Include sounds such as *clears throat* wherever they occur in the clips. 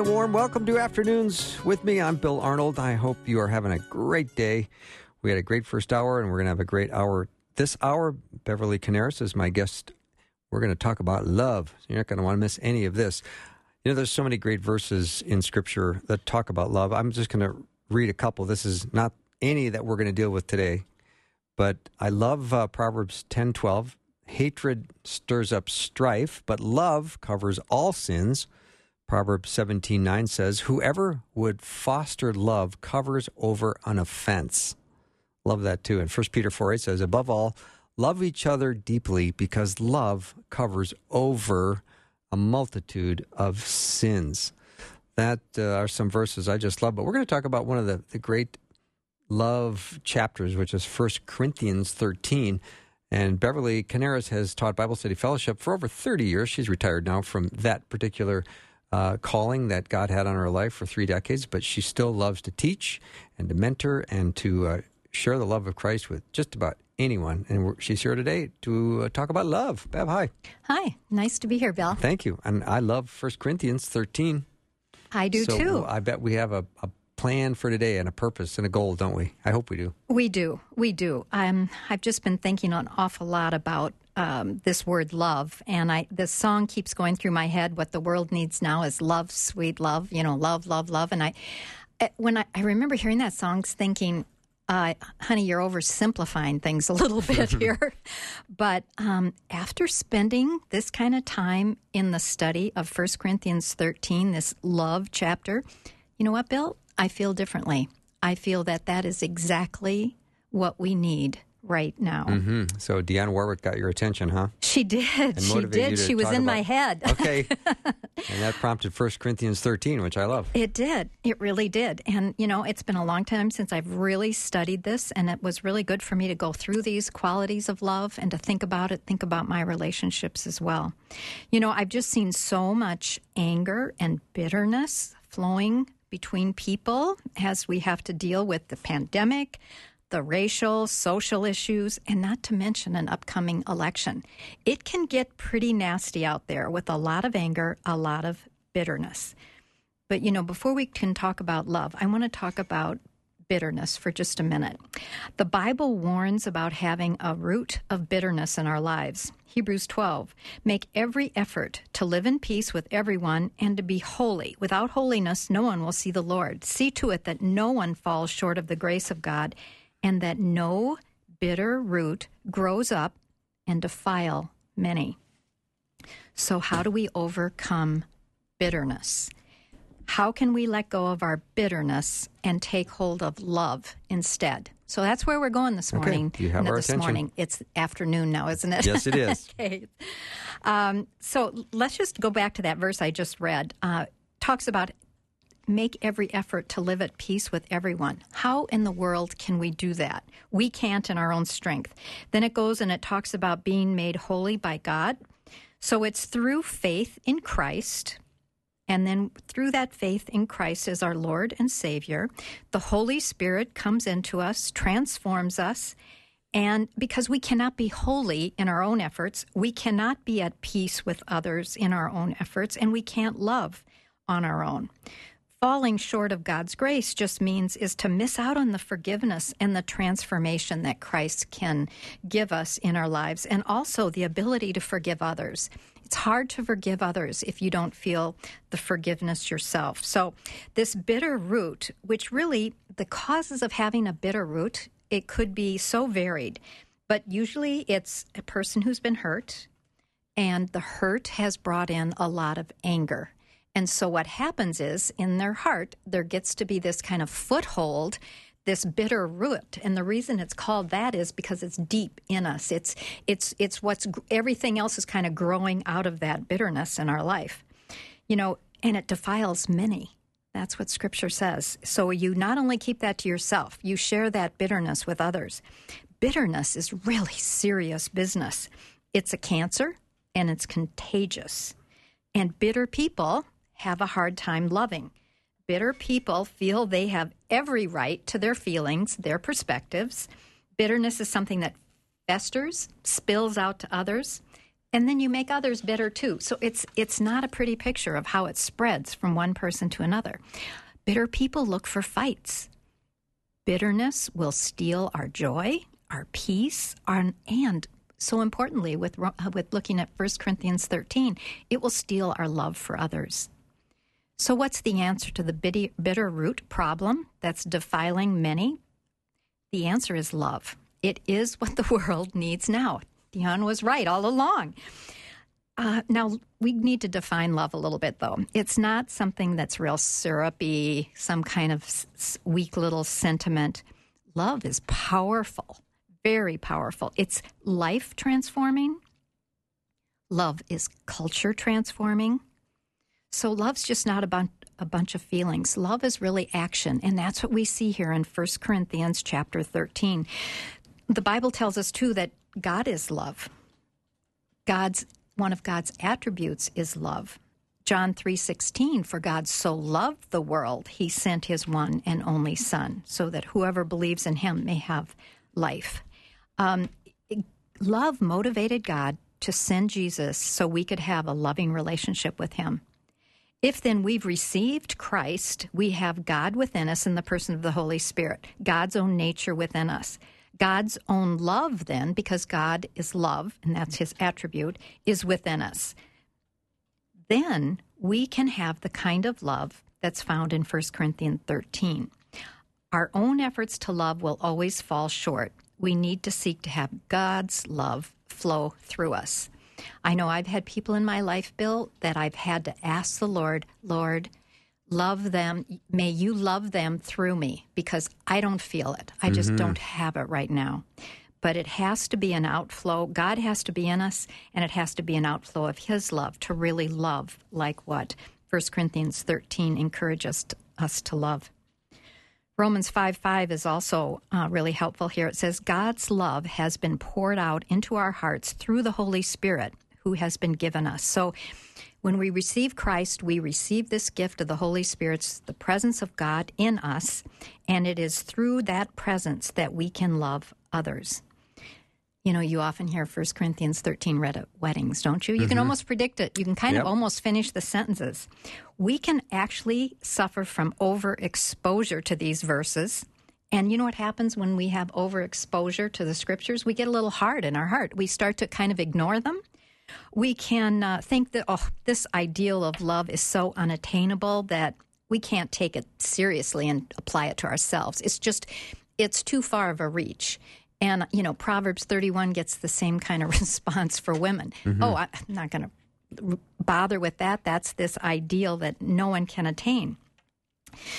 A warm welcome to Afternoons with me. I'm Bill Arnold. I hope you are having a great day. We had a great first hour, and we're going to have a great hour this hour. Beverly Coniaris is my guest. We're going to talk about love. You're not going to want to miss any of this. You know, there's so many great verses in Scripture that talk about love. I'm just going to read a couple. This is not any that we're going to deal with today, but I love uh, Proverbs 10:12. Hatred stirs up strife, but love covers all sins. Proverbs 17:9 says, "Whoever would foster love covers over an offense." Love that too. And 1 Peter 4 8 says, Above all, love each other deeply because love covers over a multitude of sins. That uh, are some verses I just love. But we're going to talk about one of the, the great love chapters, which is 1 Corinthians 13. And Beverly Coniaris has taught Bible Study Fellowship for over 30 years. She's retired now from that particular uh, calling that God had on her life for three decades, but she still loves to teach and to mentor and to uh, share the love of Christ with just about anyone. And we're, she's here today to uh, talk about love. Bev, hi. Hi, nice to be here, Bill. Thank you. And I love 1 Corinthians 13. I do so too. I bet we have a, a plan for today and a purpose and a goal, don't we? I hope we do. We do. We do. Um, I've just been thinking an awful lot about um, this word love, and I this song keeps going through my head. What the world needs now is love, sweet love. You know, love, love, love. And I, eh, when I, I remember hearing that song, thinking, uh, honey, you're oversimplifying things a little bit *laughs* here. but um, after spending this kind of time in the study of 1 Corinthians 13, this love chapter, you know what, Bill? I feel differently. I feel that that is exactly what we need right now. hmm So Dionne Warwick got your attention, huh? She did. She did. She was in my head. *laughs* Okay. and that prompted 1 Corinthians 13, which I love. It did. It really did. And, you know, it's been a long time since I've really studied this, and it was really good for me to go through these qualities of love and to think about it, think about my relationships as well. You know, I've just seen so much anger and bitterness flowing between people as we have to deal with the pandemic. The racial, social issues, and not to mention an upcoming election. It can get pretty nasty out there with a lot of anger, a lot of bitterness. But you know, before we can talk about love, I want to talk about bitterness for just a minute. The Bible warns about having a root of bitterness in our lives. Hebrews 12 Make every effort to live in peace with everyone and to be holy. Without holiness, no one will see the Lord. See to it that no one falls short of the grace of God and that no bitter root grows up and defile many. So, how do we overcome bitterness? How can we let go of our bitterness and take hold of love instead? So that's where we're going this Okay, morning. you have our this attention. morning. It's afternoon now, isn't it? Yes, it is. *laughs* okay. Um, so let's just go back to that verse I just read. Uh, talks about make every effort to live at peace with everyone. How in the world can we do that? We can't in our own strength. Then it goes and it talks about being made holy by God. So it's through faith in Christ. And then through that faith in Christ as our Lord and Savior, the Holy Spirit comes into us, transforms us, and because we cannot be holy in our own efforts, we cannot be at peace with others in our own efforts, and we can't love on our own. Falling short of God's grace just means is to miss out on the forgiveness and the transformation that Christ can give us in our lives and also the ability to forgive others. It's hard to forgive others if you don't feel the forgiveness yourself. So, this bitter root, which really the causes of having a bitter root, it could be so varied, but usually it's a person who's been hurt and the hurt has brought in a lot of anger. And so what happens is in their heart, there gets to be this kind of foothold, this bitter root. And the reason it's called that is because it's deep in us. It's it's it's what's everything else is kind of growing out of that bitterness in our life. You know, and it defiles many. That's what scripture says. So you not only keep that to yourself, you share that bitterness with others. Bitterness is really serious business. It's a cancer and it's contagious. And bitter people have a hard time loving. Bitter people feel they have every right to their feelings, their perspectives. Bitterness is something that festers, spills out to others, and then you make others bitter too. So it's it's not a pretty picture of how it spreads from one person to another. Bitter people look for fights. Bitterness will steal our joy, our peace, our, and so importantly, with with looking at 1 Corinthians 13, it will steal our love for others. So, what's the answer to the bitter root problem that's defiling many? The answer is love. It is what the *laughs* world needs now. Dionne was right all along. Uh, now, we need to define love a little bit, though. It's not something that's real syrupy, some kind of s- weak little sentiment. Love is powerful, very powerful. It's life transforming. Love is culture transforming. So, love's just not about a bunch of feelings. Love is really action, and that's what we see here in 1 Corinthians chapter 13. The Bible tells us too that God is love. God's one of God's attributes is love. John 3:16 for God so loved the world he sent his one and only son so that whoever believes in him may have life. Um, love motivated God to send Jesus so we could have a loving relationship with him. If then we've received Christ, we have God within us in the person of the Holy Spirit, God's own nature within us. God's own love, then, because God is love, and that's his attribute, is within us. Then we can have the kind of love that's found in 1 Corinthians 13. Our own efforts to love will always fall short. We need to seek to have God's love flow through us. I know I've had people in my life, Bill, that I've had to ask the Lord, Lord, love them. May you love them through me because I don't feel it. I just mm-hmm. don't have it right now. But it has to be an outflow. God has to be in us, and it has to be an outflow of His love to really love like what 1 Corinthians 13 encourages us to love. Romans 5 5 is also uh, really helpful here. It says, God's love has been poured out into our hearts through the Holy Spirit who has been given us. So when we receive Christ, we receive this gift of the Holy Spirit's, the presence of God in us, and it is through that presence that we can love others. You know, you often hear 1 Corinthians 13 read at weddings, don't you? You mm-hmm. can almost predict it. You can kind yep. of almost finish the sentences. We can actually suffer from overexposure to these verses. And you know what happens when we have overexposure to the scriptures? We get a little hard in our heart. We start to kind of ignore them we can uh, think that, oh, this ideal of love is so unattainable that we can't take it seriously and apply it to ourselves. It's just, it's too far of a reach. And, you know, Proverbs 31 gets the same kind of *laughs* response for women. Mm-hmm. Oh, I'm not going to bother with that. That's this ideal that no one can attain.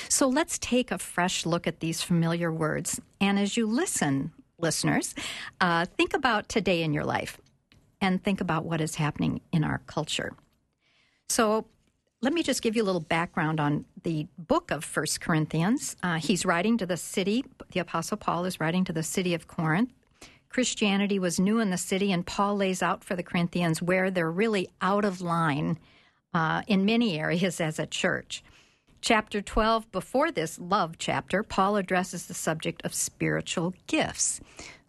So let's take a fresh look at these familiar words. And as you listen, listeners, uh, think about today in your life and think about what is happening in our culture. So, let me just give you a little background on the book of First Corinthians. Uh, he's writing to the city, the Apostle Paul is writing to the city of Corinth. Christianity was new in the city, and Paul lays out for the Corinthians where they're really out of line uh, in many areas as a church. Chapter 12, before this love chapter, Paul addresses the subject of spiritual gifts.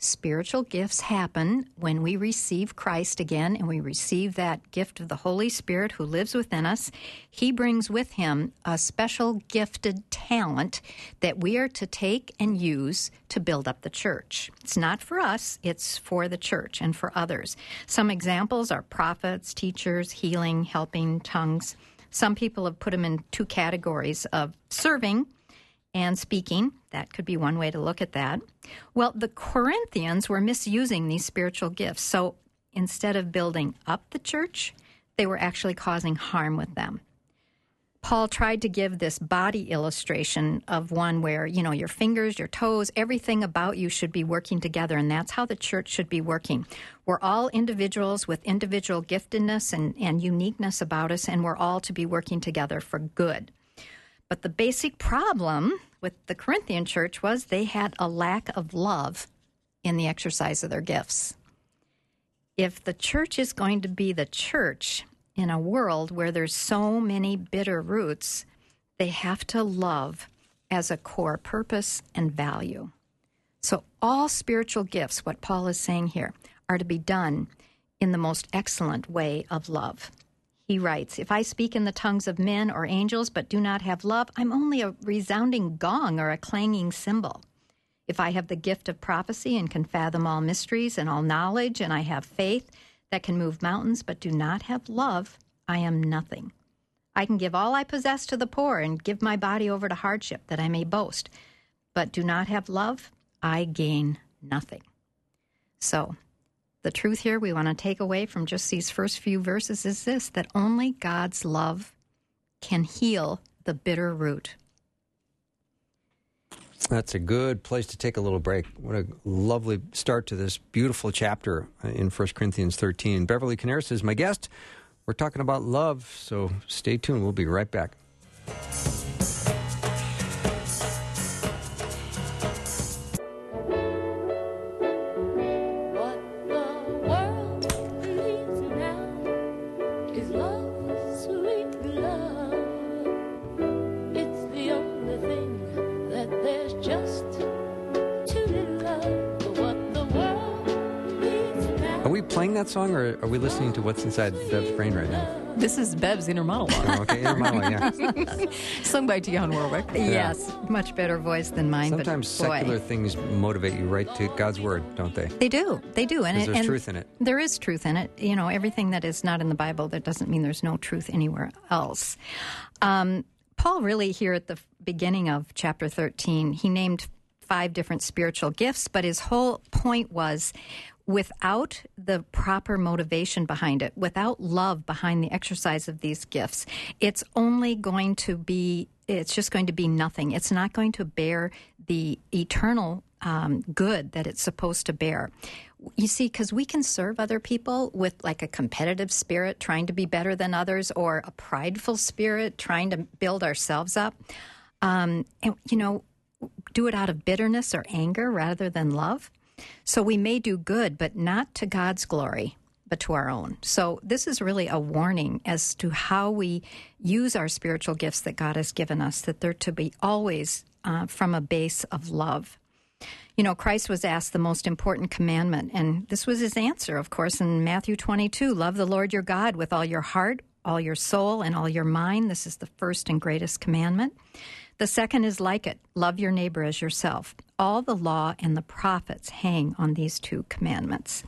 Spiritual gifts happen when we receive Christ again and we receive that gift of the Holy Spirit who lives within us. He brings with him a special gifted talent that we are to take and use to build up the church. It's not for us, it's for the church and for others. Some examples are prophets, teachers, healing, helping, tongues. Some people have put them in two categories of serving and speaking. That could be one way to look at that. Well, the Corinthians were misusing these spiritual gifts. So instead of building up the church, they were actually causing harm with them. Paul tried to give this body illustration of one where, you know, your fingers, your toes, everything about you should be working together. And that's how the church should be working. We're all individuals with individual giftedness and, and uniqueness about us, and we're all to be working together for good. But the basic problem with the Corinthian church was they had a lack of love in the exercise of their gifts. If the church is going to be the church, in a world where there's so many bitter roots, they have to love as a core purpose and value. So, all spiritual gifts, what Paul is saying here, are to be done in the most excellent way of love. He writes, If I speak in the tongues of men or angels but do not have love, I'm only a resounding gong or a clanging cymbal. If I have the gift of prophecy and can fathom all mysteries and all knowledge, and I have faith that can move mountains but do not have love, I am nothing. I can give all I possess to the poor and give my body over to hardship that I may boast, but do not have love, I gain nothing. So, the truth here we want to take away from just these first few verses is this that only God's love can heal the bitter root that's a good place to take a little break. What a lovely start to this beautiful chapter in 1 Corinthians 13. Beverly Coniaris is my guest. We're talking about love, so stay tuned. We'll be right back. Song, or are we listening to what's inside Bev's brain right now? This is Bev's inner monologue. Oh, okay, inner monologue, yeah. *laughs* Sung by Dionne Warwick. Yeah. Yes, much better voice than mine. Sometimes secular things motivate you right to God's word, don't they? They do. They do, and it, there's and truth in it. There is truth in it. You know, everything that is not in the Bible, that doesn't mean there's no truth anywhere else. Um, Paul really here at the beginning of chapter 13, he named five different spiritual gifts, but his whole point was without the proper motivation behind it, without love behind the exercise of these gifts, it's only going to be, it's just going to be nothing. It's not going to bear the eternal um, good that it's supposed to bear. You see, because we can serve other people with like a competitive spirit, trying to be better than others, or a prideful spirit, trying to build ourselves up. Um, and, you know, do it out of bitterness or anger rather than love. So we may do good, but not to God's glory, but to our own. So this is really a warning as to how we use our spiritual gifts that God has given us, that they're to be always uh, from a base of love. You know, Christ was asked the most important commandment, and this was his answer, of course, in Matthew 22 Love the Lord your God with all your heart, all your soul, and all your mind. This is the first and greatest commandment. The second is like it love your neighbor as yourself. All the law and the prophets hang on these two commandments.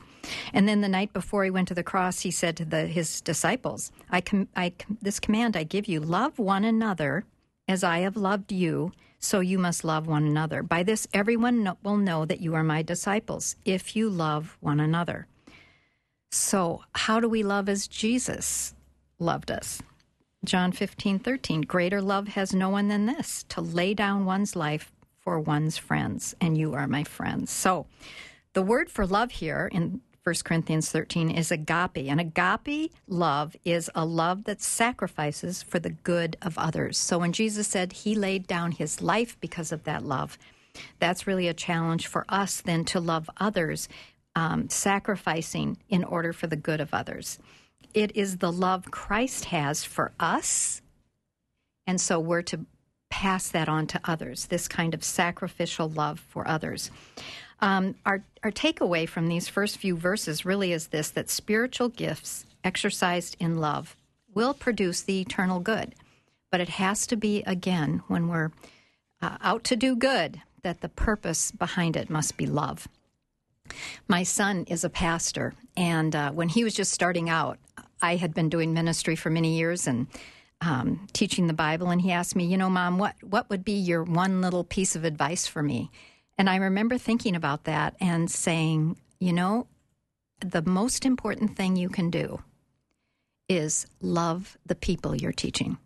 And then the night before he went to the cross, he said to the, his disciples, I, com- I com- This command I give you love one another as I have loved you, so you must love one another. By this, everyone no- will know that you are my disciples, if you love one another. So, how do we love as Jesus loved us? John 15, 13. Greater love has no one than this to lay down one's life for one's friends, and you are my friends. So, the word for love here in 1 Corinthians 13 is agape. And agape love is a love that sacrifices for the good of others. So when Jesus said he laid down his life because of that love, that's really a challenge for us then to love others, um, sacrificing in order for the good of others it is the love Christ has for us. And so we're to pass that on to others, this kind of sacrificial love for others. Um, our, our takeaway from these first few verses really is this that spiritual gifts exercised in love will produce the eternal good. But it has to be, again, when we're uh, out to do good, that the purpose behind it must be love. My son is a pastor, and uh, when he was just starting out, I had been doing ministry for many years and um, teaching the Bible, and he asked me, you know, Mom, what what would be your one little piece of advice for me? And I remember thinking about that and saying, you know, the most important thing you can do is love the people you're teaching.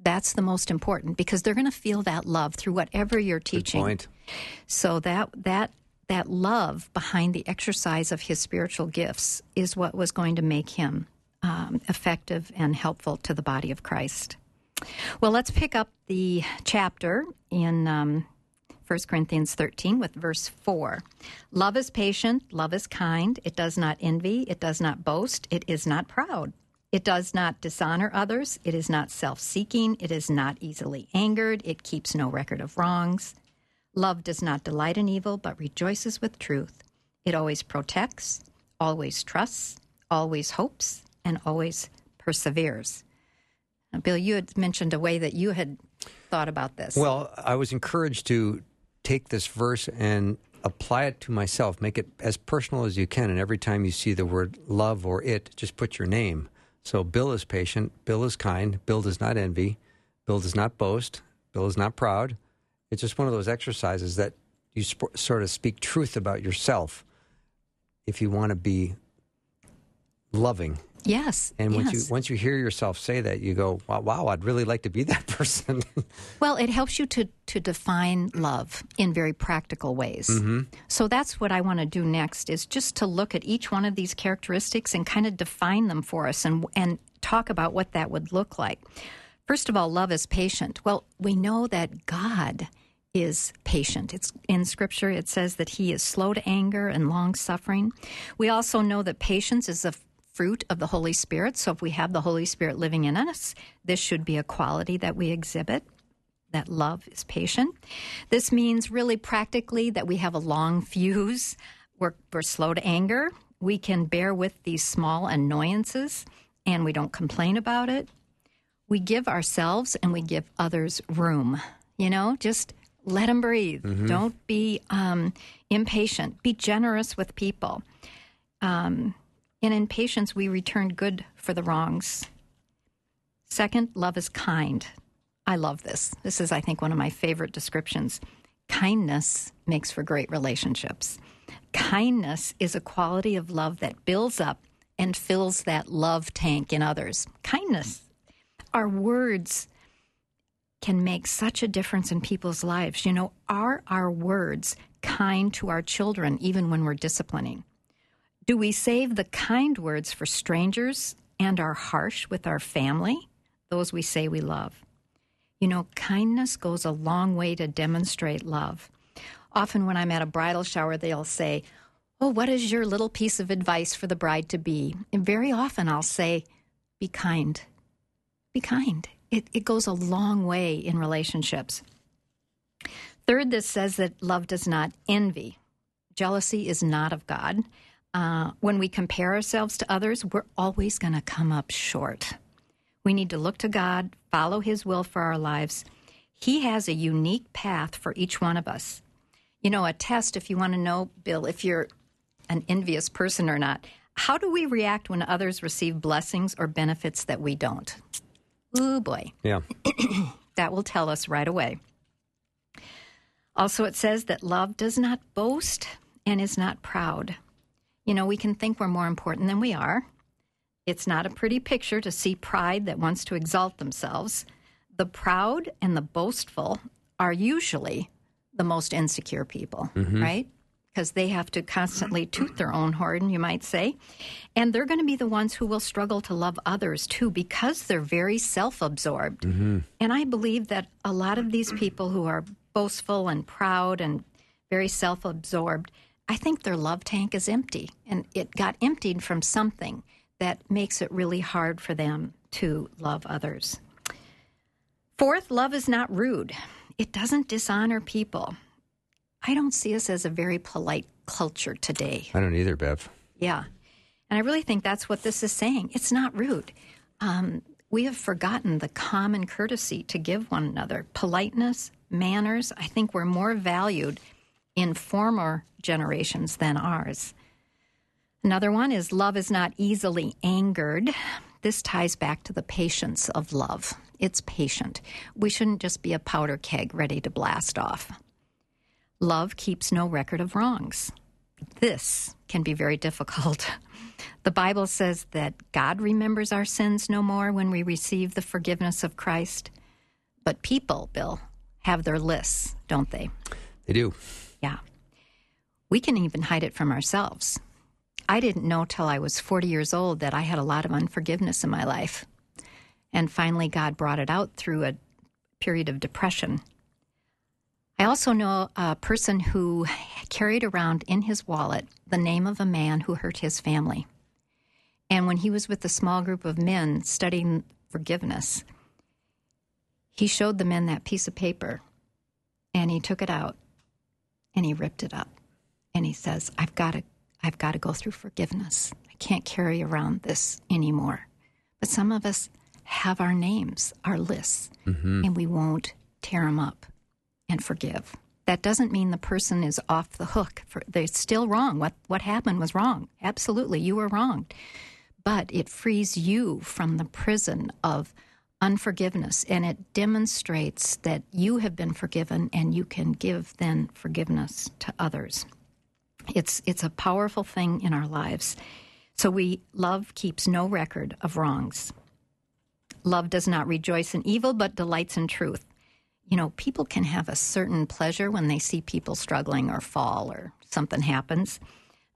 That's the most important because they're going to feel that love through whatever you're Good teaching. point. So that that that love behind the exercise of his spiritual gifts is what was going to make him um, effective and helpful to the body of Christ. Well, let's pick up the chapter in um, 1 Corinthians 13 with verse 4. Love is patient, love is kind, it does not envy, it does not boast, it is not proud. It does not dishonor others, it is not self seeking, it is not easily angered, it keeps no record of wrongs. Love does not delight in evil, but rejoices with truth. It always protects, always trusts, always hopes, and always perseveres. Now, Bill, you had mentioned a way that you had thought about this. Well, I was encouraged to take this verse and apply it to myself. Make it as personal as you can. And every time you see the word love or it, just put your name. So Bill is patient. Bill is kind. Bill does not envy. Bill does not boast. Bill is not proud. It's just one of those exercises that you sp- sort of speak truth about yourself if you want to be loving. Yes. And once yes. you once you hear yourself say that, you go, "Wow, wow I'd really like to be *laughs* that person." Well, it helps you to, to define love in very practical ways. Mm-hmm. So that's what I want to do next is just to look at each one of these characteristics and kind of define them for us and and talk about what that would look like. First of all, love is patient. Well, we know that God is patient. It's in scripture it says that he is slow to anger and long suffering. We also know that patience is a fruit of the Holy Spirit. So if we have the Holy Spirit living in us, this should be a quality that we exhibit. That love is patient. This means really practically that we have a long fuse. We're, we're slow to anger. We can bear with these small annoyances and we don't complain about it. We give ourselves and we give others room. You know, just let them breathe. Don't be um, impatient. Be generous with people. Um, and in patience, we return good for the wrongs. Second, love is kind. I love this. This is, I think, one of my favorite descriptions. Kindness makes for great relationships. Kindness is a quality of love that builds up and fills that love tank in others. Kindness. Our words can make such a difference in people's lives. You know, are our words kind to our children even when we're disciplining? Do we save the kind words for strangers and are harsh with our family, those we say we love? You know, kindness goes a long way to demonstrate love. Often, when I'm at a bridal shower, they'll say, Oh, what is your little piece of advice for the bride to be? And very often I'll say, Be kind. Be kind. It, it goes a long way in relationships. Third, this says that love does not envy. Jealousy is not of God. Uh, when we compare ourselves to others, we're always going to come up short. We need to look to God, follow His will for our lives. He has a unique path for each one of us. You know, a test, if you want to know, Bill, if you're an envious person or not, how do we react when others receive blessings or benefits that we don't? Ooh, boy. yeah. *clears throat* That will tell us right away. Also, it says that love does not boast and is not proud. You know, we can think we're more important than we are. It's not a pretty picture to see pride that wants to exalt themselves. The proud and the boastful are usually the most insecure people, mm-hmm. right? Because they have to constantly toot their own horn, you might say. And they're going to be the ones who will struggle to love others too because they're very self absorbed. Mm-hmm. And I believe that a lot of these people who are boastful and proud and very self absorbed, I think their love tank is empty. And it got emptied from something that makes it really hard for them to love others. Fourth, love is not rude, it doesn't dishonor people. I don't see us as a very polite culture today. I don't either, Bev. Yeah. And I really think that's what this is saying. It's not rude. Um, we have forgotten the common courtesy to give one another. Politeness, manners, I think were more valued in former generations than ours. Another one is love is not easily angered. This ties back to the patience of love. It's patient. We shouldn't just be a powder keg ready to blast off. Love keeps no record of wrongs. This can be very difficult. *laughs* The Bible says that God remembers our sins no more when we receive the forgiveness of Christ. But people, Bill, have their lists, don't they? They do. We can even hide it from ourselves. I didn't know till I was 40 years old that I had a lot of unforgiveness in my life. And finally, God brought it out through a period of depression. I also know a person who carried around in his wallet the name of a man who hurt his family. And when he was with a small group of men studying forgiveness, he showed the men that piece of paper and he took it out and he ripped it up and he says i've got to i've got to go through forgiveness. I can't carry around this anymore. But some of us have our names our lists mm-hmm. and we won't tear them up and forgive. That doesn't mean the person is off the hook for they're still wrong. What what happened was wrong. Absolutely you were wrong but it frees you from the prison of unforgiveness and it demonstrates that you have been forgiven and you can give then forgiveness to others it's it's a powerful thing in our lives. So we love keeps no record of wrongs. Love does not rejoice in evil but delights in truth. You know people can have a certain pleasure when they see people struggling or fall or something happens.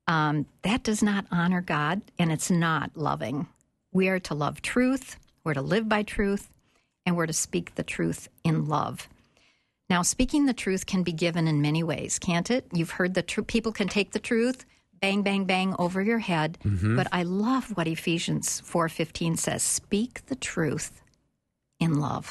Um, that does not honor god and it's not loving. We are to love truth we're to live by truth, and we're to speak the truth in love. Now, speaking the truth can be given in many ways, can't it? You've heard the truth. People can take the truth, bang, bang, bang over your head. But I love what Ephesians 4.15 says, speak the truth in love.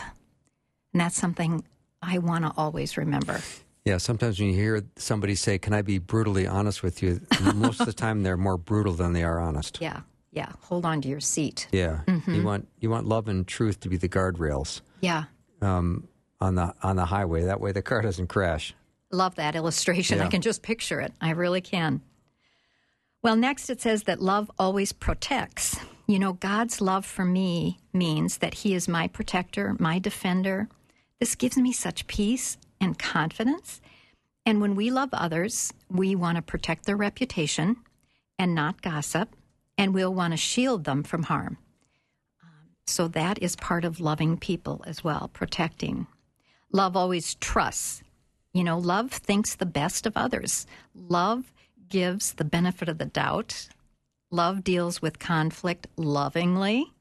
And that's something I want to always remember. Yeah, sometimes when you hear somebody say, Can I be brutally honest with you? *laughs* Most of the time they're more brutal than they are honest. Yeah, yeah. Hold on to your seat. Yeah. You want you want love and truth to be the guardrails Yeah. um, on the on the highway. That way the car doesn't crash. Love that illustration. I can just picture it. I really can. Well, next it says that love always protects. You know, God's love for me means that He is my protector, my defender. This gives me such peace and confidence. And when we love others, we want to protect their reputation and not gossip, and we'll want to shield them from harm. Um, So that is part of loving people as well, protecting. Love always trusts. You know, love thinks the best of others. Love gives the benefit of the doubt. Love deals with conflict lovingly.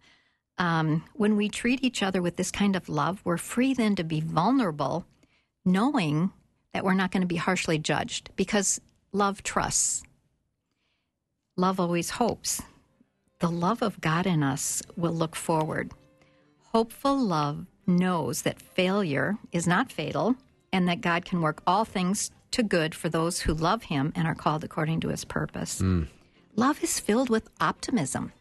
Um, when we treat each other with this kind of love, we're free then to be vulnerable, knowing that we're not going to be harshly judged because love trusts. Love always hopes. The love of God in us will look forward. Hopeful love knows that failure is not fatal and that God can work all things to good for those who love Him and are called according to His purpose. Hmm. Love is filled with optimism.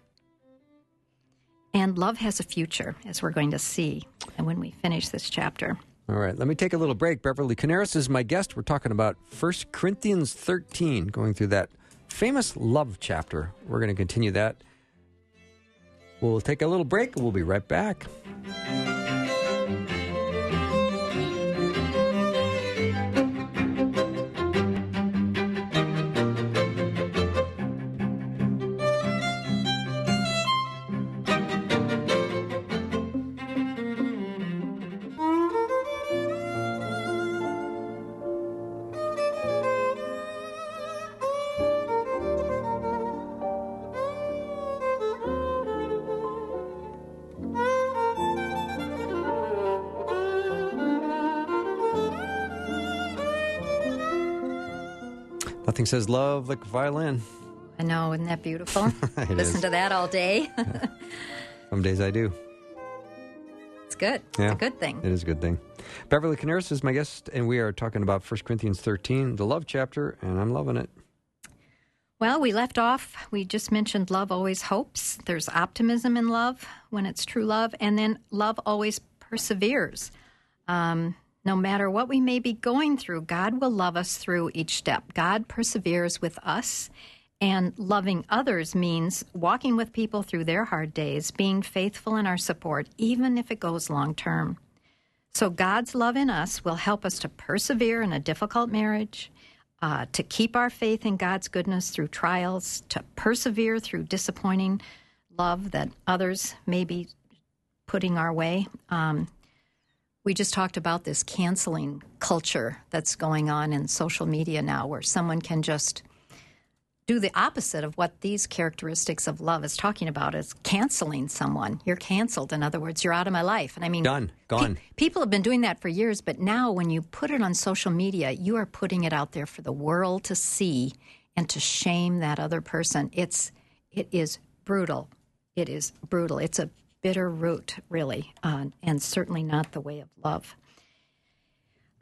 And love has a future, as we're going to see when we finish this chapter. All right, let me take a little break. Beverly Coniaris is my guest. We're talking about 1 Corinthians 13, going through that famous love chapter. We're going to continue that. We'll take a little break we'll be right back. Says love like a violin. I know, isn't that beautiful? *laughs* Listen is. to that all day. *laughs* Some days I do. it's good. Yeah. It's a good thing. It is a good thing. Beverly Coniaris is my guest, and we are talking about 1 Corinthians 13, the love chapter, and I'm loving it. Well, we left off, we just mentioned love always hopes. There's optimism in love when it's true love, and then love always perseveres. Um, no matter what we may be going through, God will love us through each step. God perseveres with us, and loving others means walking with people through their hard days, being faithful in our support, even if it goes long term. So, God's love in us will help us to persevere in a difficult marriage, uh, to keep our faith in God's goodness through trials, to persevere through disappointing love that others may be putting our way. Um, We just talked about this canceling culture that's going on in social media now, where someone can just do the opposite of what these characteristics of love is talking about is canceling someone. You're canceled. In other words, you're out of my life. And I mean, Done. Gone. pe- people have been doing that for years, but now when you put it on social media, you are putting it out there for the world to see and to shame that other person. It's it is brutal. It is brutal. It's a bitter root, really, uh, and certainly not the way of love.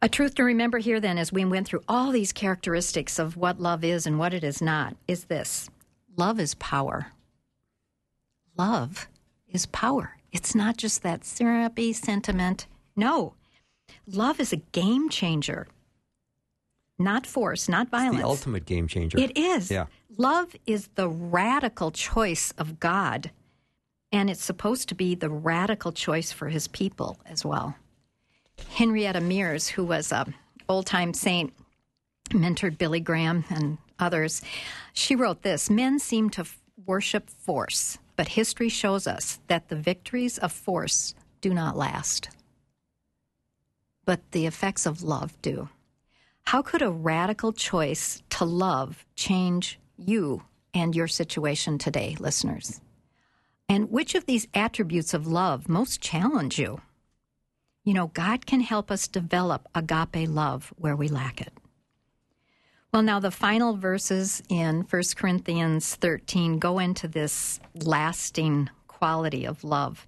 A truth to remember here, then, as we went through all these characteristics of what love is and what it is not, is this love is power. Love is power. It's not just that syrupy sentiment. No, love is a game changer, not force, not violence. The ultimate game changer. It is. Yeah. Love is the radical choice of God, and it's supposed to be the radical choice for his people as well. Henrietta Mears, who was a old time saint, mentored Billy Graham and others, she wrote this Men seem to f- worship force, but history shows us that the victories of force do not last. But the effects of love do. How could a radical choice to love change you and your situation today, listeners? And which of these attributes of love most challenge you? You know, God can help us develop agape love where we lack it. Well, now the final verses in 1 Corinthians 13 go into this lasting quality of love.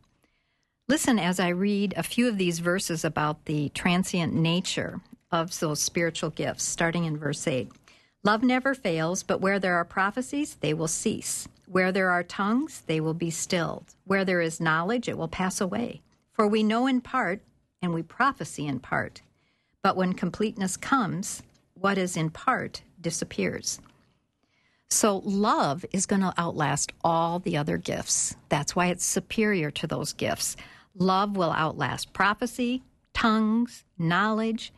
Listen as I read a few of these verses about the transient nature of those spiritual gifts, starting in verse 8. Love never fails, but where there are prophecies, they will cease. Where there are tongues, they will be stilled. Where there is knowledge, it will pass away. For we know in part, and we prophesy in part. But when completeness comes, what is in part disappears. So, love is going to outlast all the other gifts. That's why it's superior to those gifts. Love will outlast prophecy, tongues, knowledge.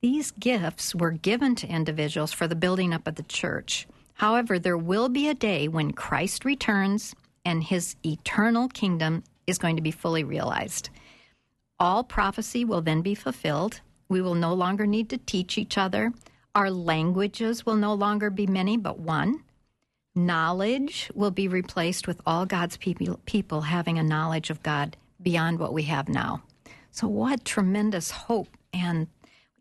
These gifts were given to individuals for the building up of the church. However, there will be a day when Christ returns and his eternal kingdom is going to be fully realized. All prophecy will then be fulfilled. We will no longer need to teach each other. Our languages will no longer be many but one. Knowledge will be replaced with all God's people, people having a knowledge of God beyond what we have now. So, what tremendous hope and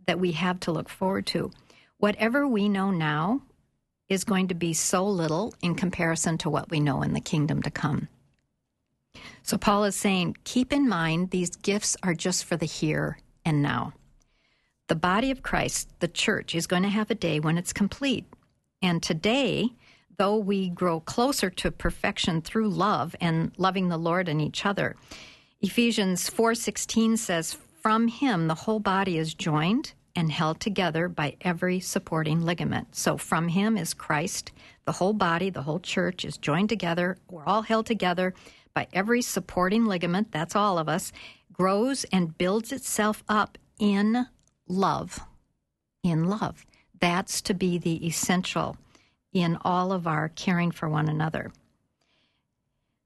that we have to look forward to. Whatever we know now is going to be so little in comparison to what we know in the kingdom to come. So, Paul is saying, keep in mind these gifts are just for the here and now. The body of Christ, the church, is going to have a day when it's complete. And today, though we grow closer to perfection through love and loving the Lord and each other, Ephesians 4:16 says, "From him the whole body is joined and held together by every supporting ligament." So from him is Christ, the whole body, the whole church is joined together. We're all held together by every supporting ligament, that's all of us, grows and builds itself up in love. In love. That's to be the essential in all of our caring for one another.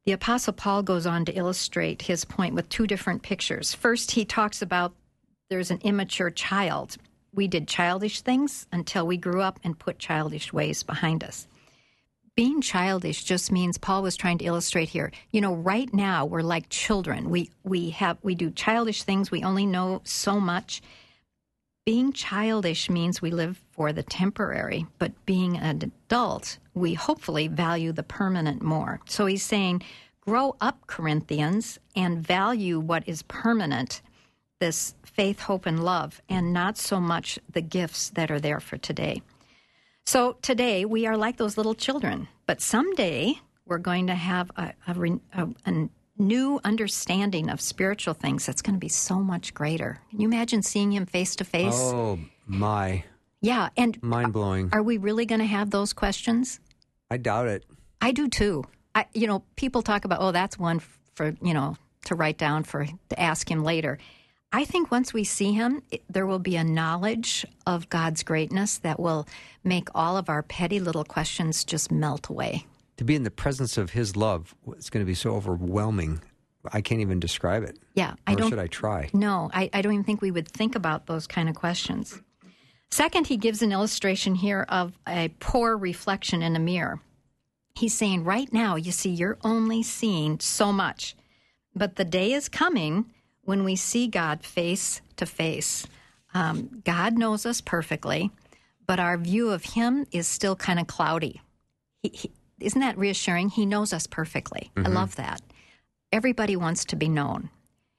The Apostle Paul goes on to illustrate his point with two different pictures. First, he talks about there's an immature child. We did childish things until we grew up and put childish ways behind us. Being childish just means Paul was trying to illustrate here. You know, right now we're like children. We we have we do childish things. We only know so much. Being childish means we live for the temporary, but being an adult, we hopefully value the permanent more. So he's saying, grow up, Corinthians, and value what is permanent this faith, hope, and love, and not so much the gifts that are there for today. So today we are like those little children, but someday we're going to have a, a, a, a new understanding of spiritual things that's going to be so much greater. Can you imagine seeing him face to face? Oh, my. Yeah, and Mind blowing. are we really going to have those questions? I doubt it. I do too. I, you know, people talk about, oh, that's one for you know to write down for to ask him later. I think once we see him, it, there will be a knowledge of God's greatness that will make all of our petty little questions just melt away. To be in the presence of his love, it's going to be so overwhelming. I can't even describe it. Yeah, I don't. should I try? No, I, I don't even think we would think about those kind of questions. Second, he gives an illustration here of a poor reflection in a mirror. He's saying, right now, you see, you're only seeing so much, but the day is coming when we see God face to face. Um, God knows us perfectly, but our view of Him is still kind of cloudy. He, he, isn't that reassuring? He knows us perfectly. I love that. Everybody wants to be known.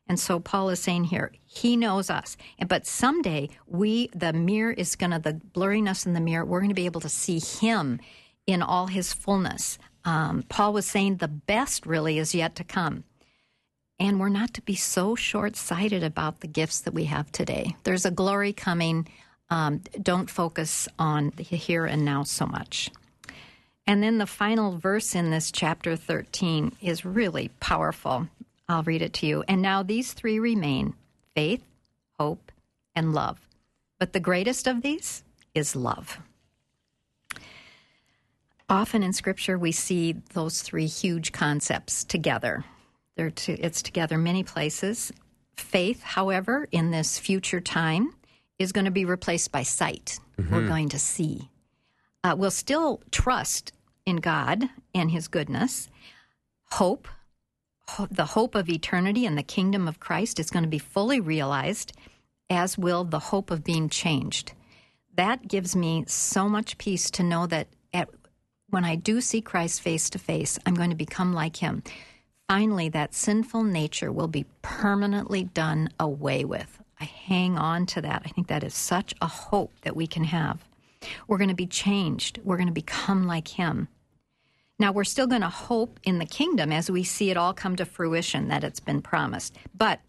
And so Paul is saying here, he knows us. But someday we the mirror is gonna the blurriness in the mirror, we're gonna be able to see him in all his fullness. Um, Paul was saying the best really is yet to come. And we're not to be so short sighted about the gifts that we have today. There's a glory coming. Um, don't focus on the here and now so much. And then the final verse in this chapter 13 is really powerful. I'll read it to you. And now these three remain faith, hope, and love. But the greatest of these is love. Often in Scripture, we see those three huge concepts together. They're to, it's together many places. Faith, however, in this future time, is going to be replaced by sight. We're going to see uh, will still trust in God and His goodness. Hope, ho- the hope of eternity and the kingdom of Christ is going to be fully realized, as will the hope of being changed. That gives me so much peace to know that at, when I do see Christ face to face, I'm going to become like Him. Finally, that sinful nature will be permanently done away with. I hang on to that. I think that is such a hope that we can have. We're going to be changed. We're going to become like Him. Now, we're still going to hope in the kingdom as we see it all come to fruition that it's been promised. But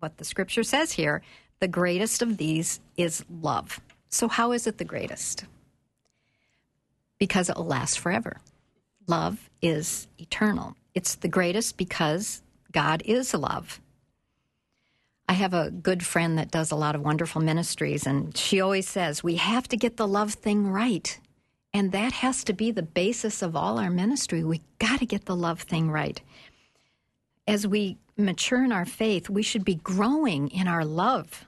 what the scripture says here, the greatest of these is love. So, how is it the greatest? Because it will last forever. Love is eternal. It's the greatest because God is love. I have a good friend that does a lot of wonderful ministries, and she always says, We have to get the love thing right. And that has to be the basis of all our ministry. We got to get the love thing right. As we mature in our faith, we should be growing in our love.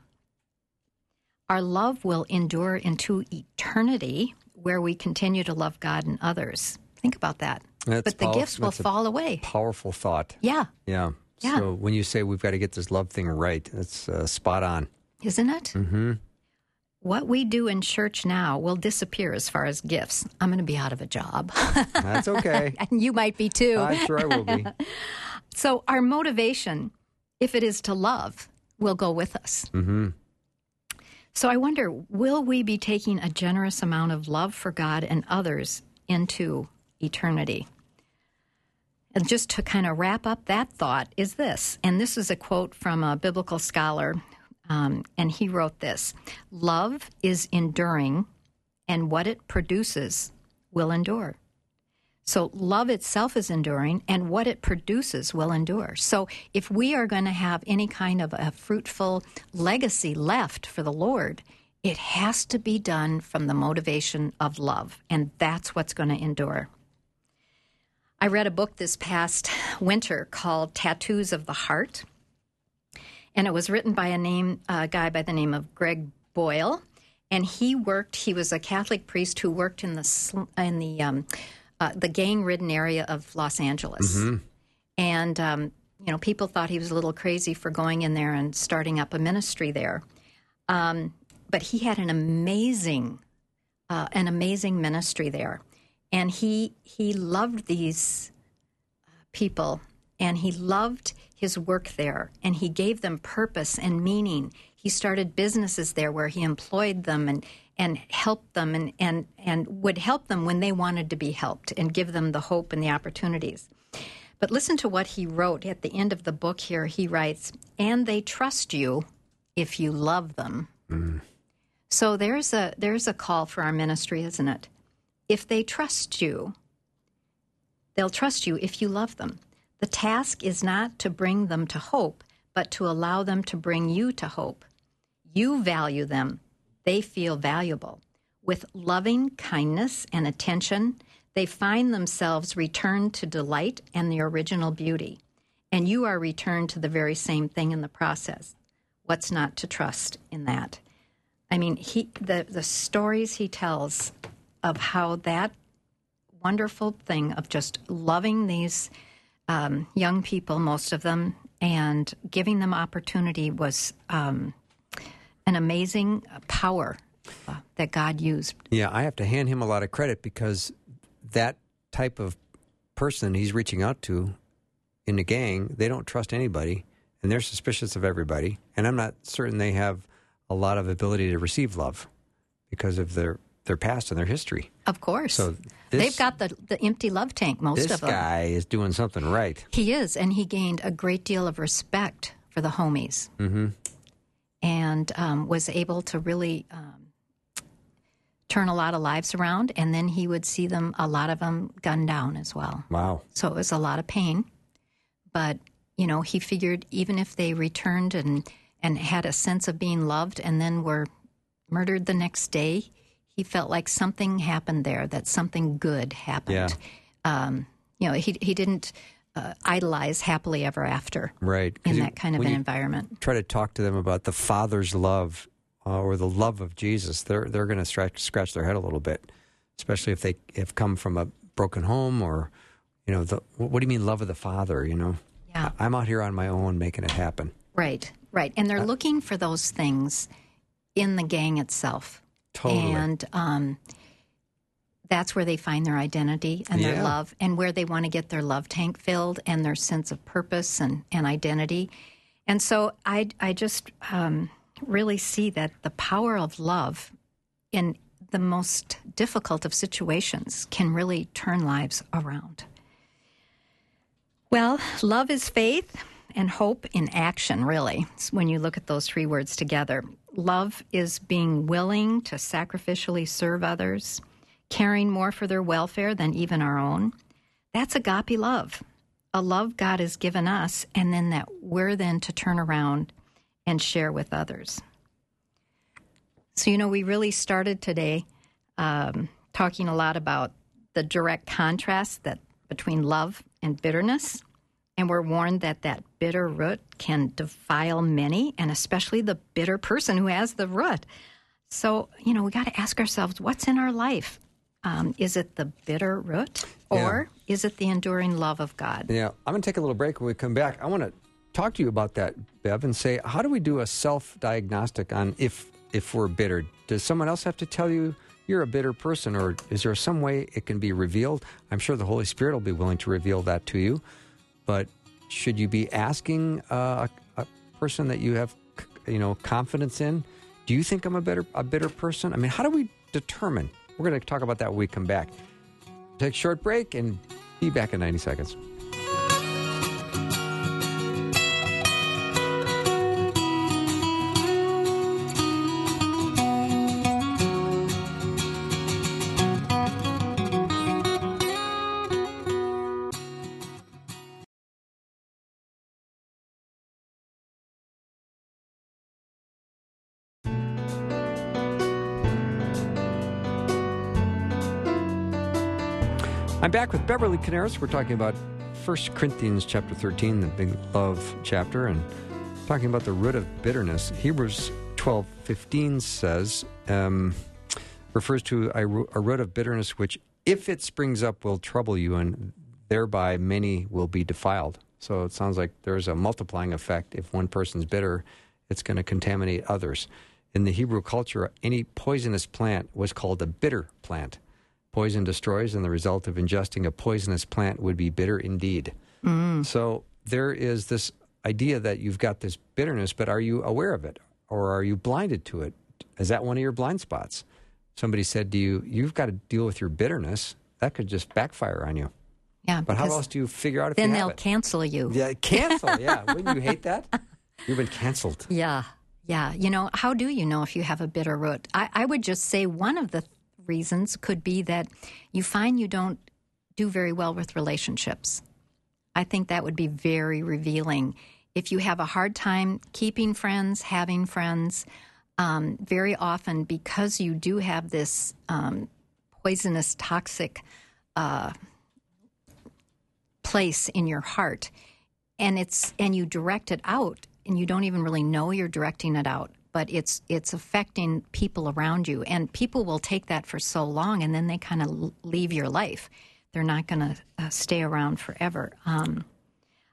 Our love will endure into eternity where we continue to love God and others. Think about that. That's but the gifts will fall away. Powerful thought. Yeah, Yeah. Yeah. So when you say we've got to get this love thing right, that's uh, spot on. isn't it? Mm-hmm. What we do in church now will disappear as far as gifts. I'm going to be out of a job. *laughs* That's okay. *laughs* and you might be too. I'm sure I will be. *laughs* So, our motivation, if it is to love, will go with us. Mm-hmm. So, I wonder will we be taking a generous amount of love for God and others into eternity? And just to kind of wrap up that thought is this, and this is a quote from a biblical scholar, um, and he wrote this Love is enduring, and what it produces will endure. So, love itself is enduring, and what it produces will endure. So, if we are going to have any kind of a fruitful legacy left for the Lord, it has to be done from the motivation of love, and that's what's going to endure. I read a book this past winter called Tattoos of the Heart, and it was written by a name a guy by the name of Greg Boyle, and he worked. He was a Catholic priest who worked in the in the um, uh, the gang-ridden area of Los Angeles, and um, you know people thought he was a little crazy for going in there and starting up a ministry there, um, but he had an amazing uh, an amazing ministry there, and he he loved these uh, people and he loved his work there and he gave them purpose and meaning. He started businesses there where he employed them and and helped them and and and would help them when they wanted to be helped and give them the hope and the opportunities. But listen to what he wrote at the end of the book here. He writes and they trust you if you love them. Mm. So there's a there's a call for our ministry isn't it if they trust you They'll trust you if you love them. The task is not to bring them to hope, but to allow them to bring you to hope. You value them, they feel valuable. With loving kindness and attention, they find themselves returned to delight and the original beauty. and you are returned to the very same thing in the process. What's not to trust in that? I mean, he the the stories he tells of how that wonderful thing of just loving these um, young people, most of them, and giving them opportunity was um, an amazing power uh, that God used. Yeah, I have to hand him a lot of credit because that type of person he's reaching out to in the gang, they don't trust anybody and they're suspicious of everybody. And I'm not certain they have a lot of ability to receive love because of their their past and their history. Of course. So this- they've got the the empty love tank. Most of them. This guy is doing something right. He is, and he gained a great deal of respect for the homies, mm-hmm. and um, was able to really um, turn a lot of lives around. And then he would see them, a lot of them, gunned down as well. Wow. So it was a lot of pain, but you know, he figured even if they returned and and had a sense of being loved, and then were murdered the next day, he felt like something happened there. That something good happened. Um, you know, he he didn't uh, idolize happily ever after Right. in that kind of an environment. Try to talk to them about the Father's love uh, or the love of Jesus. They're they're going to scratch scratch their head a little bit, especially if they have come from a broken home or, you know, the what do you mean love of the Father? You know, Yeah. I'm out here on my own making it happen. Right, right, and Uh, they're looking for those things in the gang itself. Totally. And um, that's where they find their identity and their love, and where they want to get their love tank filled and their sense of purpose and, and identity. And so I, I just um, really see that the power of love in the most difficult of situations can really turn lives around. Well, love is faith and hope in action, really, when you look at those three words together. Love is being willing to sacrificially serve others, caring more for their welfare than even our own. That's agape love, a love God has given us, and then that we're then to turn around and share with others. So, you know, we really started today um, talking a lot about the direct contrast that between love and bitterness. And we're warned that that bitter root can defile many, and especially the bitter person who has the root. So, you know, we got to ask ourselves what's in our life? Um, is it the bitter root, or is it the enduring love of God? Yeah, I'm going to take a little break when we come back. I want to talk to you about that, Bev, and say, how do we do a self-diagnostic on if if we're bitter? Does someone else have to tell you you're a bitter person, or is there some way it can be revealed? I'm sure the Holy Spirit will be willing to reveal that to you. But should you be asking uh, a, a person that you have, you know, confidence in? Do you think I'm a better a bitter person? I mean, how do we determine? We're going to talk about that when we come back. Take a short break and be back in 90 seconds. I'm back with Beverly Coniaris. We're talking about 1 Corinthians chapter 13, the big love chapter, and talking about the root of bitterness. Hebrews 12, 15 says, um, refers to a, a root of bitterness which, if it springs up, will trouble you, and thereby many will be defiled. So it sounds like there's a multiplying effect. If one person's bitter, it's going to contaminate others. In the Hebrew culture, any poisonous plant was called a bitter plant. Poison destroys, and the result of ingesting a poisonous plant would be bitter indeed. Mm. So there is this idea that you've got this bitterness, but are you aware of it? Or are you blinded to it? Is that one of your blind spots? Somebody said to you, You've got to deal with your bitterness. That could just backfire on you. Yeah, But how else do you figure out if then you they'll it? cancel you. Yeah, cancel. Yeah, *laughs* wouldn't you hate that? You've been canceled. Yeah, yeah. You know, how do you know if you have a bitter root? I, I would just say one of the reasons could be that you find you don't do very well with relationships. I think that would be very revealing. If you have a hard time keeping friends, having friends, um, very often because you do have this um, poisonous, toxic uh, place in your heart, and it's and you direct it out, and you don't even really know you're directing it out, but it's it's affecting people around you, and people will take that for so long, and then they kind of leave your life. They're not going to uh, stay around forever. Um,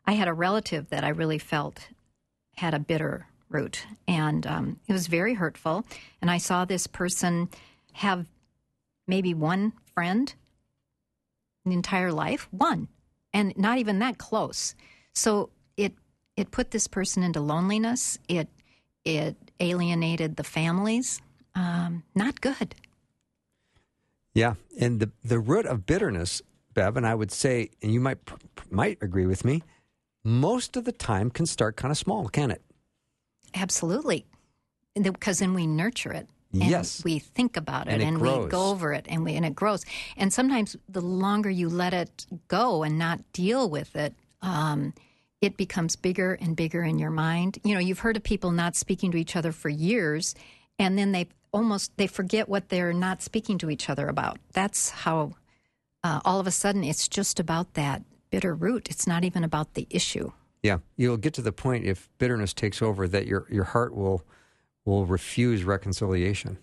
I had a relative that I really felt had a bitter root, and um, it was very hurtful. And I saw this person have maybe one friend the entire life, one, and not even that close. So it it put this person into loneliness. It it alienated the families. Um, not good. Yeah, and the the root of bitterness, Bev, and I would say, and you might might agree with me, most of the time can start kind of small, can it? Absolutely, because then we nurture it. And Yes. we think about it And and, we go over it and we and it grows. And sometimes the longer you let it go and not deal with it, um, it becomes bigger and bigger in your mind. You know, you've heard of people not speaking to each other for years, and then they almost they forget what they're not speaking to each other about. That's how uh, all of a sudden it's just about that bitter root. It's not even about the issue. Yeah, you'll get to the point if bitterness takes over that your your heart will will refuse reconciliation.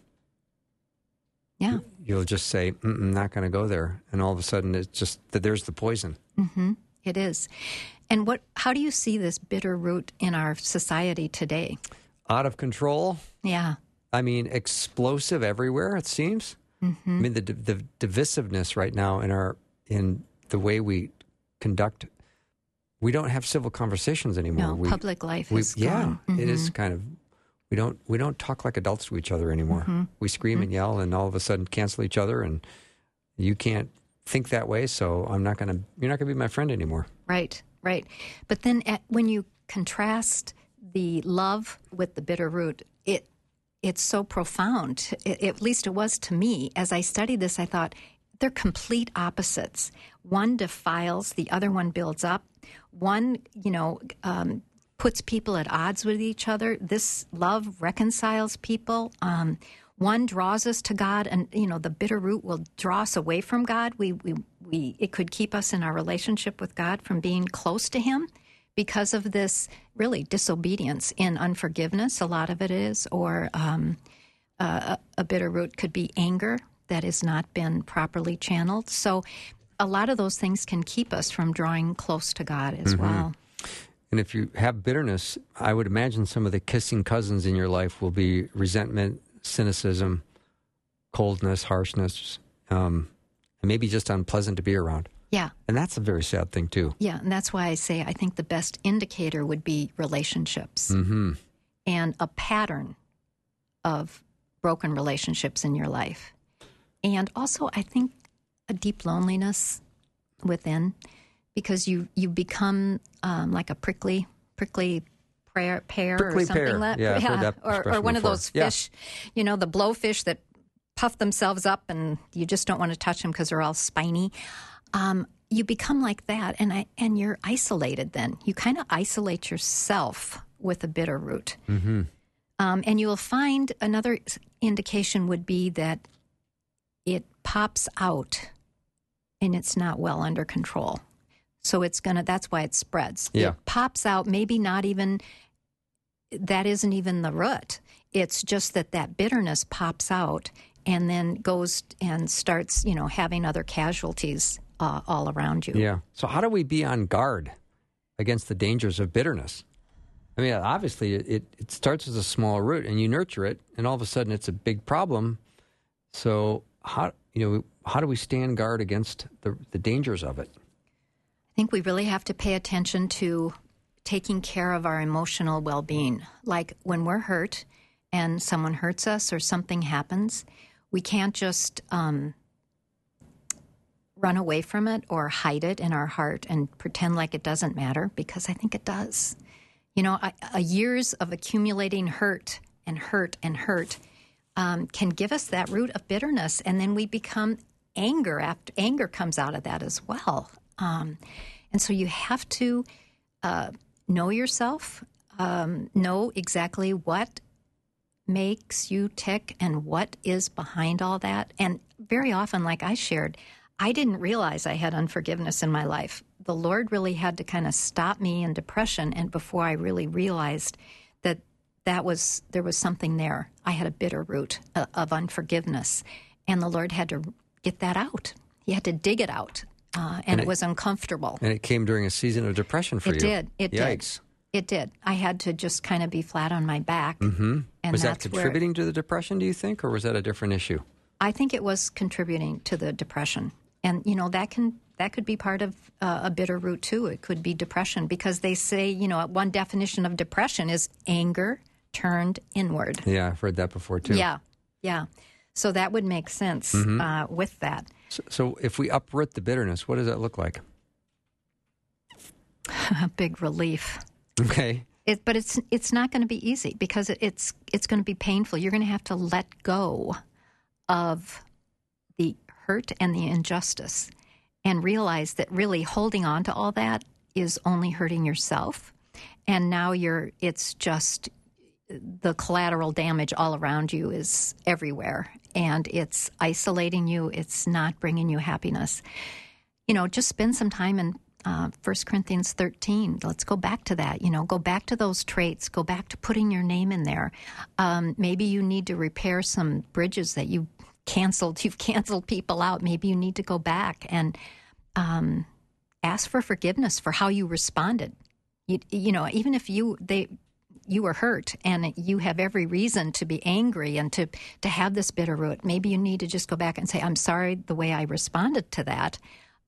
Yeah. You'll just say, "I'm "Not going to go there," and all of a sudden it's just that there's the poison. Mm-hmm. It is. And what how do you see this bitter root in our society today? Out of control. Yeah. I mean, explosive everywhere. It seems. I mean, the the divisiveness right now in our in the way we conduct. We don't have civil conversations anymore. No, we, public life we, is yeah, gone. Mm-hmm. it is kind of. We don't we don't talk like adults to each other anymore. Mm-hmm. We scream and yell, and all of a sudden cancel each other, and you can't think that way. So I'm not gonna. You're not gonna be my friend anymore. Right, right. But then at, when you contrast the love with the bitter root, it it's so profound. It, at least it was to me. As I studied this, I thought they're complete opposites. One defiles, the other one builds up. One, you know, um, puts people at odds with each other. This love reconciles people. Um, one draws us to God, and you know the bitter root will draw us away from God. We, we, we, it could keep us in our relationship with God from being close to Him because of this really disobedience in unforgiveness. A lot of it is, or um, uh, a a bitter root could be anger that has not been properly channeled. So, a lot of those things can keep us from drawing close to God as well. And if you have bitterness, I would imagine some of the kissing cousins in your life will be resentment, cynicism, coldness, harshness, um, and maybe just unpleasant to be around. Yeah. And that's a very sad thing too. Yeah, and that's why I say I think the best indicator would be relationships mm-hmm. and a pattern of broken relationships in your life. And also, I think a deep loneliness within because you, you become um, like a prickly, prickly prayer, pear Prickly or something pear. like Yeah, that or, or one of before. those Yeah. fish, you know, the blowfish that puff themselves up and you just don't want to touch them because they're all spiny um, you become like that, and I, and you're isolated. Then you kind of isolate yourself with a bitter root, mm-hmm. um, and you will find another indication would be that it pops out, and it's not well under control. So it's gonna. That's why it spreads. Yeah. It pops out. Maybe not even. That isn't even the root. It's just that that bitterness pops out and then goes and starts, you know, having other casualties uh, all around you. Yeah. So how do we be on guard against the dangers of bitterness? I mean, obviously, it, it, starts as a small root, and you nurture it, and all of a sudden, it's a big problem. So how you know how do we stand guard against the the dangers of it? I think we really have to pay attention to taking care of our emotional well being. Like when we're hurt and someone hurts us or something happens, we can't just um, run away from it or hide it in our heart and pretend like it doesn't matter because I think it does. You know, years of accumulating hurt and hurt and hurt um, can give us that root of bitterness, and then we become anger. After anger comes out of that as well, um, and so you have to uh, know yourself, um, know exactly what makes you tick and what is behind all that. And very often, like I shared, I didn't realize I had unforgiveness in my life. the Lord really had to kind of stop me in depression, and before I really realized that that was there was something there. I had a bitter root uh, of unforgiveness, and the Lord had to get that out. He had to dig it out, uh, and, And it, it- was uncomfortable. And it came during a season of depression for you. It you. did. It Yikes. did. It did. I had to just kind of be flat on my back. Mm-hmm. And was that contributing to the depression, do you think, or was that a different issue? I think it was contributing to the depression, and you know that can that could be part of uh, a bitter root too. It could be depression because they say you know one definition of depression is anger turned inward. Yeah, I've heard that before too. Yeah, yeah. So that would make sense Mm-hmm. uh, with that. So, so if we uproot the bitterness, what does that look like? *laughs* A big relief. Okay. It, but it's it's not going to be easy because it, it's it's going to be painful. You're going to have to let go of the hurt and the injustice, and realize that really holding on to all that is only hurting yourself. And now you're it's just the collateral damage all around you is everywhere, and it's isolating you. It's not bringing you happiness you know, just spend some time in uh, 1 Corinthians 13. Let's go back to that. You know, go back to those traits. Go back to putting your name in there. Um, maybe you need to repair some bridges that you canceled. You've canceled people out. Maybe you need to go back and um, ask for forgiveness for how you responded. You, you know, even if you they you were hurt and you have every reason to be angry and to to have this bitter root, maybe you need to just go back and say, "I'm sorry the way I responded to that."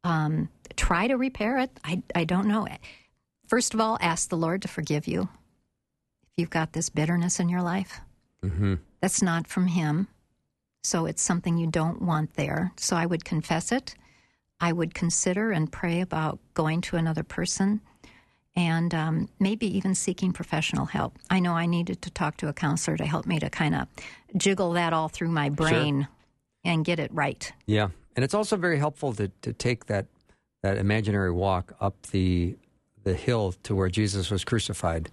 um, try to repair it. I, I don't know. First of all, ask the Lord to forgive you if you've got this bitterness in your life. Mm-hmm. That's not from Him. So it's something you don't want there. So I would confess it. I would consider and pray about going to another person and um, maybe even seeking professional help. I know I needed to talk to a counselor to help me to kind of jiggle that all through my brain and get it right. Yeah, and it's also very helpful to, to take that that imaginary walk up the the hill to where Jesus was crucified,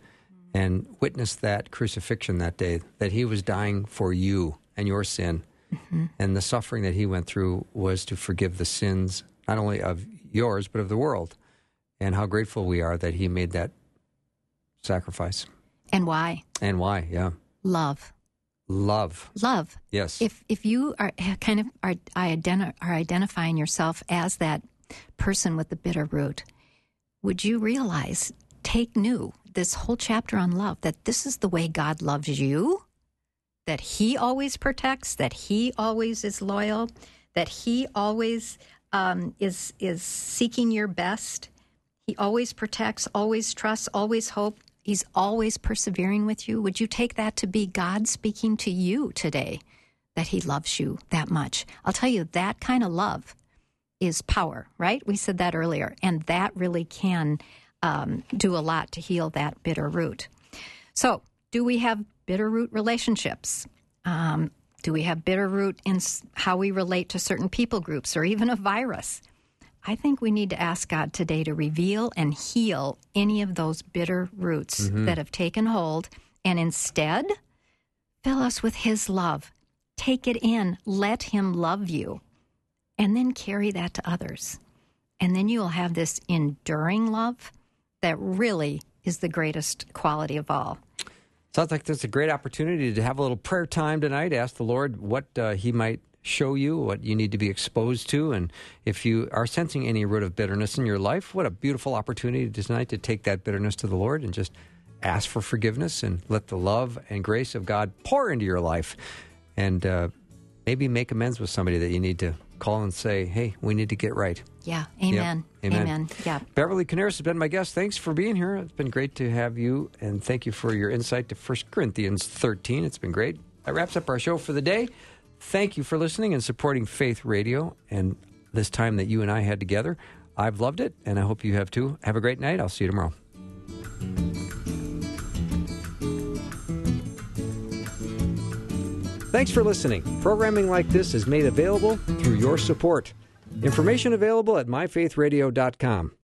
and witness that crucifixion that day. That he was dying for you and your sin, and the suffering that he went through was to forgive the sins not only of yours but of the world. And how grateful we are that he made that sacrifice. And why? And why? Yeah, Love. love. Love. Yes. If if you are kind of are identi- are identifying yourself as that person with the bitter root, would you realize take new this whole chapter on love that this is the way God loves you, that He always protects, that He always is loyal, that He always um, is is seeking your best. He always protects, always trusts, always hope. He's always persevering with you. Would you take that to be God speaking to you today? That He loves you that much. I'll tell you, that kind of love is power, right? We said that earlier. And that really can um, do a lot to heal that bitter root. So, do we have bitter root relationships? Um, do we have bitter root in how we relate to certain people groups or even a virus? I think we need to ask God today to reveal and heal any of those bitter roots that have taken hold and instead fill us with His love. Take it in, let Him love you, and then carry that to others. And then you'll have this enduring love that really is the greatest quality of all. Sounds like there's a great opportunity to have a little prayer time tonight. Ask the Lord what uh, He might show you, what you need to be exposed to. And if you are sensing any root of bitterness in your life, what a beautiful opportunity tonight to take that bitterness to the Lord and just ask for forgiveness and let the love and grace of God pour into your life. And uh, maybe make amends with somebody that you need to call and say, hey, we need to get right. Yeah, amen. Amen. Amen. Yeah. Beverly Coniaris has been my guest. Thanks for being here. It's been great to have you, and thank you for your insight to 1 Corinthians 13. It's been great. That wraps up our show for the day. Thank you for listening and supporting Faith Radio and this time that you and I had together. I've loved it, and I hope you have too. Have a great night. I'll see you tomorrow. Thanks for listening. Programming like this is made available through your support. Information available at myfaithradio.com.